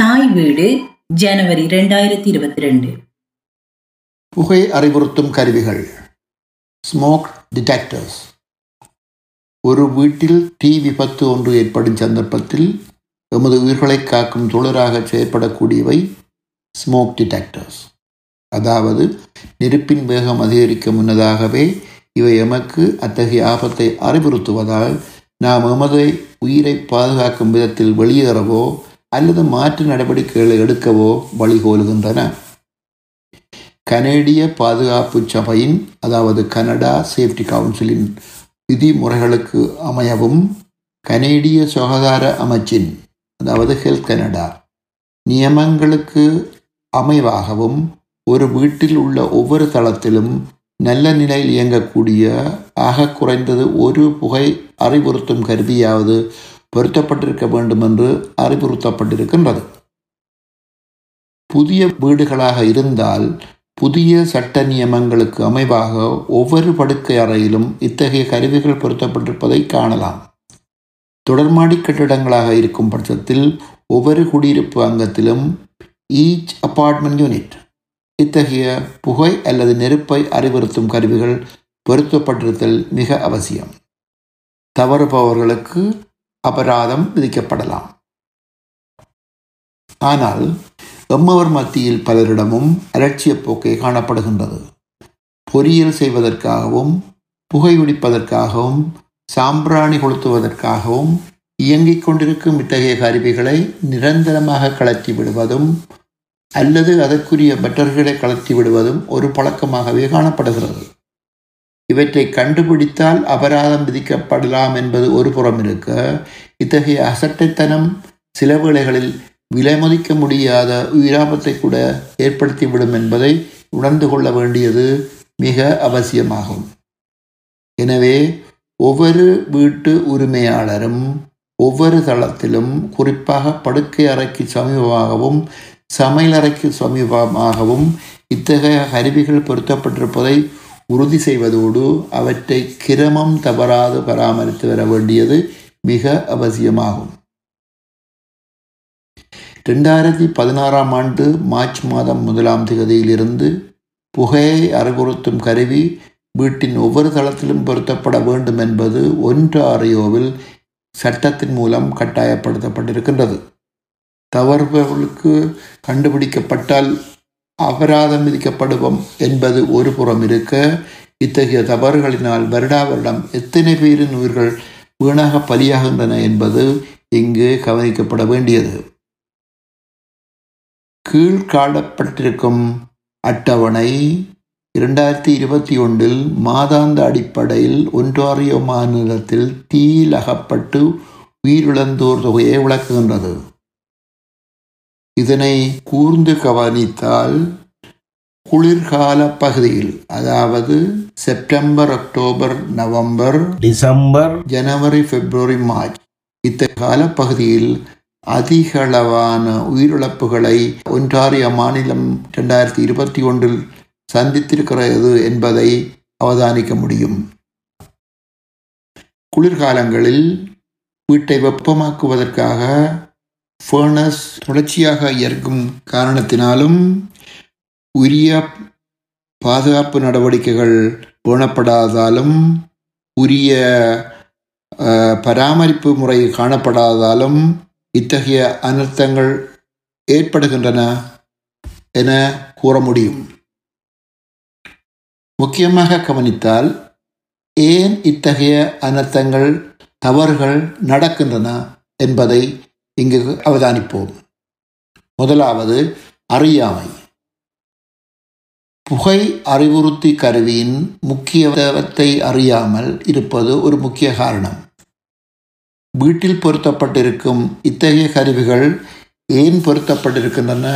தாய் வீடு ஜனவரி ரெண்டாயிரத்தி இருபத்தி ரெண்டு. புகை அறிவுறுத்தும் கருவிகள். ஸ்மோக் டிடெக்டர்ஸ் ஒரு வீட்டில் தீ விபத்து ஒன்று ஏற்படும் சந்தர்ப்பத்தில் எமது உயிர்களை காக்கும் துளராக செயற்படக்கூடியவை ஸ்மோக் டிடெக்டர்ஸ் அதாவது நெருப்பின் வேகம் அதிகரிக்க முன்னதாகவே இவை எமக்கு அத்தகைய ஆபத்தை அறிவுறுத்துவதால் நாம் எமது உயிரை பாதுகாக்கும் விதத்தில் வெளியேறவோ அல்லது மாற்று நடவடிக்கைகளை எடுக்கவோ வழிகோலுகின்றன கனேடிய பாதுகாப்பு சபையின் அதாவது கனடா சேஃப்டி கவுன்சிலின் விதிமுறைகளுக்கு அமையவும் கனேடிய சுகாதார அமைச்சின் அதாவது ஹெல்த் கனடா நியமங்களுக்கு அமைவாகவும் ஒரு வீட்டில் உள்ள ஒவ்வொரு தளத்திலும் நல்ல நிலையில் இயங்கக்கூடிய ஆக குறைந்தது ஒரு புகை அறிவுறுத்தும் கருவியாவது பொருத்தப்பட்டிருக்க வேண்டும் என்று அறிவுறுத்தப்பட்டிருக்கின்றது. புதிய வீடுகளாக இருந்தால் புதிய சட்ட நியமங்களுக்கு அமைவாக ஒவ்வொரு படுக்கை அறையிலும் இத்தகைய கருவிகள் பொருத்தப்பட்டிருப்பதை காணலாம். தொடர்மாடி கட்டிடங்களாக இருக்கும் பட்சத்தில் ஒவ்வொரு குடியிருப்பு அங்கத்திலும் ஈச் அப்பார்ட்மெண்ட் யூனிட் இத்தகைய புகை அல்லது நெருப்பை அறிவுறுத்தும் கருவிகள் பொருத்தப்பட்டிருத்தல் மிக அவசியம். தவறுபவர்களுக்கு அபராதம் விதிக்கப்படலாம். ஆனால் எம்மவர் மத்தியில் பலரிடமும் அலட்சிய போக்கை காணப்படுகின்றது. பொறியியல் செய்வதற்காகவும் புகையுடிப்பதற்காகவும் சாம்பிராணி கொளுத்துவதற்காகவும் இயங்கிக் கொண்டிருக்கும் இத்தகைய கருவிகளை நிரந்தரமாக கலத்தி விடுவதும் அல்லது அதற்குரிய பட்டர்களை கலத்தி விடுவதும் ஒரு பழக்கமாகவே காணப்படுகிறது. இவற்றை கண்டுபிடித்தால் அபராதம் விதிக்கப்படலாம் என்பது ஒரு புறம் இருக்க இத்தகைய அசட்டைத்தனம் சில வேளைகளில் விலைமதிக்க முடியாத உயிராபத்தை கூட ஏற்படுத்திவிடும் என்பதை உணர்ந்து கொள்ள வேண்டியது மிக அவசியமாகும். எனவே ஒவ்வொரு வீட்டு உரிமையாளரும் ஒவ்வொரு தளத்திலும் குறிப்பாக படுக்கை அறைக்கு சமீபமாகவும் சமையலறைக்கு சமீபமாகவும் இத்தகைய கருவிகள் பொருத்தப்பட்டிருப்பதை உறுதி செய்வதோடு அவற்றை கிரமம் தவறாது பராமரித்து வர வேண்டியது மிக அவசியமாகும். ரெண்டாயிரத்தி பதினாறாம் ஆண்டு மார்ச் மாதம் முதலாம் திகதியிலிருந்து புகையை அறிவுறுத்தும் கருவி வீட்டின் ஒவ்வொரு தளத்திலும் பொருத்தப்பட வேண்டும் என்பது ஒன்றாரியோவில் சட்டத்தின் மூலம் கட்டாயப்படுத்தப்பட்டிருக்கின்றது. தவறுபவர்களுக்கு கண்டுபிடிக்கப்பட்டால் அபராதம் விதிக்கப்படுவோம் என்பது ஒரு புறம் இருக்க இத்தகைய தவறுகளினால் வருடா வருடம் எத்தனை பேரின் உயிர்கள் வீணாக பலியாகின்றன என்பது இங்கு கவனிக்கப்பட வேண்டியது. கீழ்காணப்பட்டிருக்கும் அட்டவணை இரண்டாயிரத்தி இருபத்தி ஒன்றில் மாதாந்த அடிப்படையில் ஒன்றாரியோ மாநிலத்தில் தீயில் அகப்பட்டு உயிரிழந்தோர் தொகையை விளக்குகின்றது. இதனை கூர்ந்து கவனித்தால் குளிர்கால பகுதியில் அதாவது செப்டம்பர் அக்டோபர் நவம்பர் டிசம்பர் ஜனவரி பிப்ரவரி மார்ச் இத்தகைய பகுதியில் அதிகளவான உயிரிழப்புகளை ஒன்றாரிய மாநிலம் இரண்டாயிரத்தி இருபத்தி ஒன்றில் சந்தித்திருக்கிறது என்பதை அவதானிக்க முடியும். குளிர்காலங்களில் வீட்டை வெப்பமாக்குவதற்காக ஃபர்னஸ் தொடர்ச்சியாக இயக்கும் காரணத்தினாலும் உரிய பாதுகாப்பு நடவடிக்கைகள் பேணப்படாதாலும் உரிய பராமரிப்பு முறை காணப்படாதாலும் இத்தகைய அனர்த்தங்கள் ஏற்படுகின்றன என கூற முடியும். முக்கியமாக கவனித்தால் ஏன் இத்தகைய அனர்த்தங்கள் தவறுகள் நடக்கின்றன என்பதை இங்கு அவதானிப்போம். முதலாவது அறியாமை. புகை அறிவுறுத்தி கருவியின் முக்கியத்துவத்தை அறியாமல் இருப்பது ஒரு முக்கிய காரணம். வீட்டில் பொருத்தப்பட்டிருக்கும் இத்தகைய கருவிகள் ஏன் பொருத்தப்பட்டிருக்கின்றன?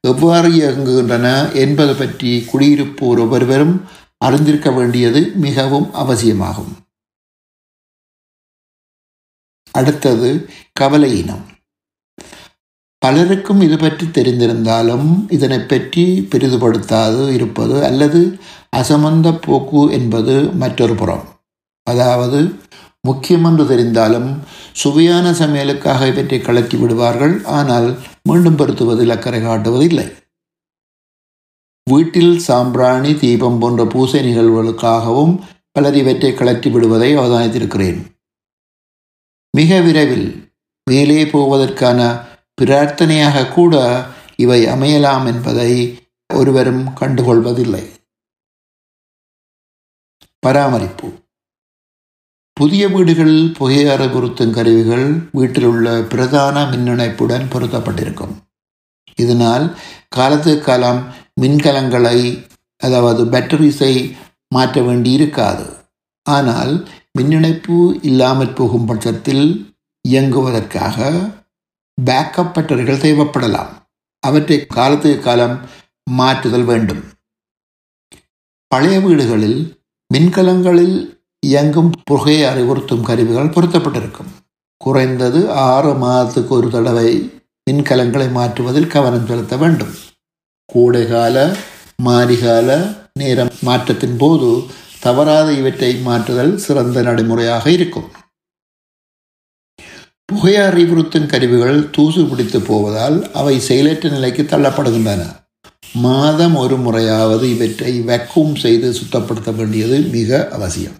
எவ்வாறு இயங்குகின்றன என்பது பற்றி குடியிருப்போர் ஒவ்வொருவரும் அறிந்திருக்க வேண்டியது மிகவும் அவசியமாகும். அடுத்தது கவலையினம் பலருக்கும் இது பற்றி தெரிந்திருந்தாலும் இதனை பற்றி பெரிதுபடுத்தாது இருப்பது அல்லது அசமந்த போக்கு என்பது மற்றொரு புறம். அதாவது முக்கியமென்று தெரிந்தாலும் சுவையான சமையலுக்காக இவற்றை கலக்கி விடுவார்கள் ஆனால் மீண்டும் பொருத்துவதில் அக்கறை காட்டுவதில்லை. வீட்டில் சாம்பிராணி தீபம் போன்ற பூசை நிகழ்வுகளுக்காகவும் பலர் இவற்றை கலற்றி விடுவதை அவதானித்திருக்கிறேன். மிக விரைவில் மேலே போவதற்கான பிரார்த்தனையாக கூட இவை அமையலாம் என்பதை ஒருவரும் கண்டுகொள்வதில்லை. பராமரிப்பு. புதிய வீடுகளில் புகை அறிவுறுத்தும் கருவிகள் வீட்டில் உள்ள பிரதான மின்னிணைப்புடன் பொருத்தப்பட்டிருக்கும். இதனால் காலத்துக்கு காலம் மின்கலங்களை அதாவது பேட்டரிஸை மாற்ற வேண்டியிருக்காது. ஆனால் மின்னிணைப்பு இல்லாமல் போகும் பட்சத்தில் இயங்குவதற்காக பேக்கப் பட்டறைகள் தேவைப்படலாம். அவற்றை காலத்துக்கு காலம் மாற்றுதல் வேண்டும். பழைய வீடுகளில் மின்கலங்களில் இயங்கும் புகையை அறிவுறுத்தும் கருவிகள் பொருத்தப்பட்டிருக்கும். குறைந்தது ஆறு மாதத்துக்கு ஒரு தடவை மின்கலங்களை மாற்றுவதில் கவனம் செலுத்த வேண்டும். கோடைகால மாரிகால நேரம் மாற்றத்தின் போது தவறாத இவற்றை மாற்றுதல் சிறந்த நடைமுறையாக இருக்கும். புகை அறிவுறுத்தும் கருவிகள் தூசு பிடித்து போவதால் அவை செயலற்ற நிலைக்கு தள்ளப்படுகின்றன. மாதம் ஒரு முறையாவது இவற்றை வெக்கூம் செய்து சுத்தப்படுத்த வேண்டியது மிக அவசியம்.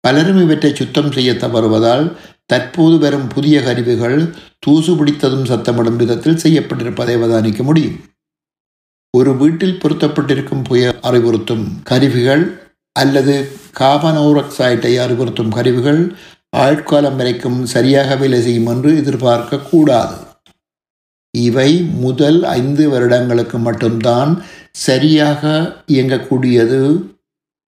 பலரும் இவற்றை சுத்தம் செய்ய தவறுவதால் தற்போது வரும் புதிய கருவிகள் தூசு பிடித்ததும் சத்தமிடும் விதத்தில் செய்யப்பட்டிருப்பதை அவதானிக்க முடியும். ஒரு வீட்டில் பொருத்தப்பட்டிருக்கும் புய அறிவுறுத்தும் கருவிகள் அல்லது காபனோரக்சைட்டை அறிவுறுத்தும் கருவிகள் ஆட்காலம் வரைக்கும் சரியாக வேலை செய்யும் என்று எதிர்பார்க்கக்கூடாது இவை முதல் ஐந்து வருடங்களுக்கு மட்டும்தான் சரியாக இயங்கக்கூடியது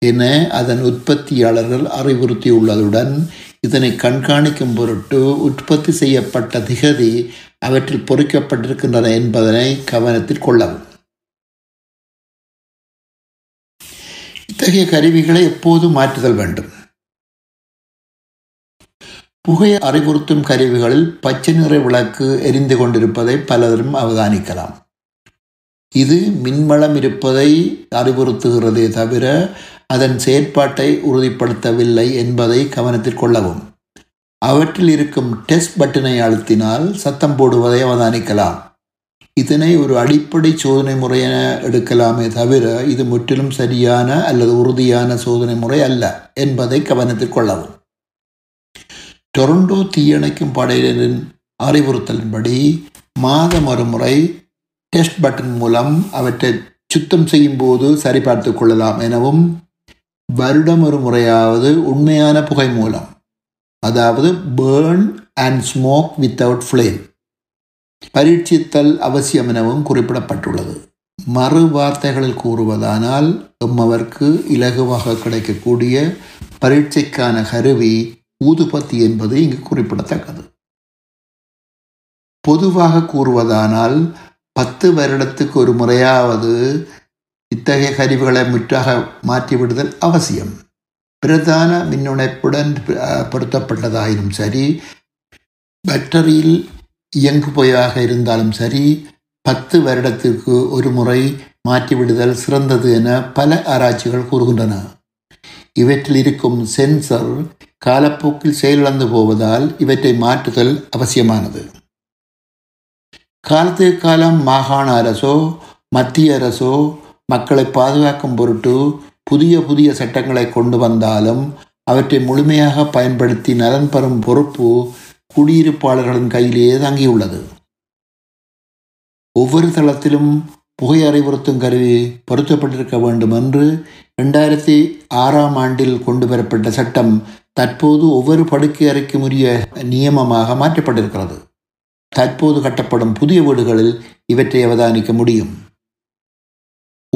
என அதன் உற்பத்தியாளர்கள் அறிவுறுத்தியுள்ளதுடன் இதனை கண்காணிக்கும் பொருட்டு உற்பத்தி செய்யப்பட்ட திகதி அவற்றில் பொறிக்கப்பட்டிருக்கின்றன என்பதனை கவனத்தில் கொள்ளவும். இத்தகைய கருவிகளை எப்போதும் மாற்றுதல் வேண்டும். புகை அறிவுறுத்தும் கருவிகளில் பச்சை நிற விளக்கு எரிந்து கொண்டிருப்பதை பலரும் அவதானிக்கலாம். இது மின்வளம் இருப்பதை அறிவுறுத்துகிறதே தவிர அதன் செயற்பாட்டை உறுதிப்படுத்தவில்லை என்பதை கவனத்தில் கொள்ளவும். அவற்றில் இருக்கும் டெஸ்ட் பட்டனை அழுத்தினால் சத்தம் போடுவதை அவதானிக்கலாம். இதனை ஒரு அடிப்படை சோதனை முறையென எடுக்கலாமே தவிர இது முற்றிலும் சரியான அல்லது உறுதியான சோதனை முறை அல்ல என்பதை கவனத்தில் கொள்ளவும். டொரண்டோ தீயணைக்கும் படையினரின் அறிவுறுத்தலின்படி மாதம் ஒரு முறை டெஸ்ட் பட்டன் மூலம் அவற்றை சுத்தம் செய்யும் போது சரிபார்த்து கொள்ளலாம் எனவும் வருடம் ஒரு முறையாவது உண்மையான புகை மூலம் அதாவது burn and smoke without flame பரீட்சித்தல் அவசியம் எனவும் குறிப்பிடப்பட்டுள்ளது. மறு வார்த்தைகளில் கூறுவதானால் எம்மவர்க்கு இலகுவாக கிடைக்கக்கூடிய பரீட்சைக்கான கருவி ஊதுபத்தி என்பது இங்கு குறிப்பிடத்தக்கது. பொதுவாக கூறுவதானால் பத்து வருடத்துக்கு ஒரு முறையாவது இத்தகைய கருவிகளை முற்றாக மாற்றிவிடுதல் அவசியம். பிரதான மின்னுணைப்புடன் பொருத்தப்பட்டதாயினும் சரி பேட்டரியில் இயங்குபொயாக இருந்தாலும் சரி பத்து வருடத்திற்கு ஒரு முறை மாற்றிவிடுதல் சிறந்தது என பல ஆராய்ச்சிகள் கூறுகின்றன. இவற்றில் இருக்கும் சென்சர் காலப்போக்கில் செயலிழந்து போவதால் இவற்றை மாற்றுதல் அவசியமானது. காலத்துக்கு காலம் மாகாண அரசோ மத்திய அரசோ மக்களை பாதுகாக்கும் பொருட்டு புதிய புதிய சட்டங்களை கொண்டு வந்தாலும் அவற்றை முழுமையாக பயன்படுத்தி நலன் பெறும் பொறுப்பு குடியிருப்பாளர்களின் கையிலேயே தங்கியுள்ளது. ஒவ்வொரு தளத்திலும் புகை அறிவுறுத்தும் கருவி பொருத்தப்பட்டிருக்க வேண்டும் என்று இரண்டாயிரத்தி ஆறாம் ஆண்டில் கொண்டு வரப்பட்ட சட்டம் தற்போது ஒவ்வொரு படுக்கை அறைக்கும் உரிய நியமமாக மாற்றப்பட்டிருக்கிறது. தற்போது கட்டப்படும் புதிய வீடுகளில் இவற்றை அவதானிக்க முடியும்.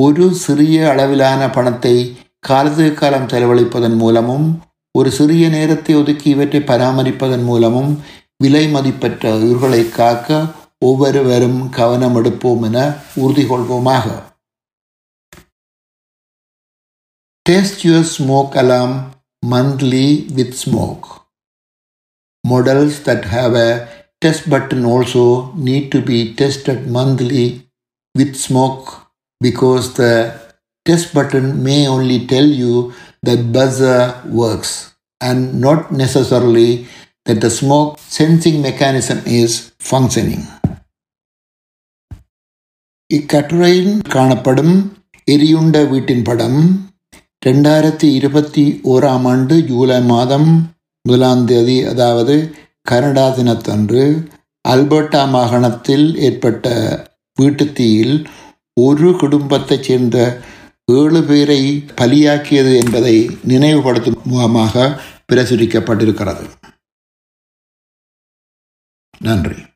ஒரு சிறிய அளவிலான பணத்தை காலத்துக்கு காலம் செலவழிப்பதன் மூலமும் ஒரு சிறிய நேரத்தை ஒதுக்கி இவற்றை பராமரிப்பதன் மூலமும் விலை மதிப்பற்ற உயிர்களை காக்க ஒவ்வொருவரும் கவனம் எடுப்போம் என உறுதி கொள்வோமாக. Test your smoke alarm monthly with smoke. Models that have a test button also need to be tested monthly with smoke because the test button may only tell you that buzzer works and not necessarily that the smoke sensing mechanism is functioning. இக்கட்டுரையில் காணப்படும் எரியுண்ட வீட்டின் படம் ரெண்டாயிரத்தி இருபத்தி ஓராம் ஆண்டு ஜூலை மாதம் முதலாம் தேதி அதாவது கனடா தினத்தன்று அல்பர்டா மாகாணத்தில் ஏற்பட்ட வீட்டுத்தீயில் ஒரு குடும்பத்தைச் சேர்ந்த ஏழு பேரை பலியாக்கியது என்பதை நினைவுபடுத்தும் முகமாக பிரசுரிக்கப்பட்டிருக்கிறது. நன்றி.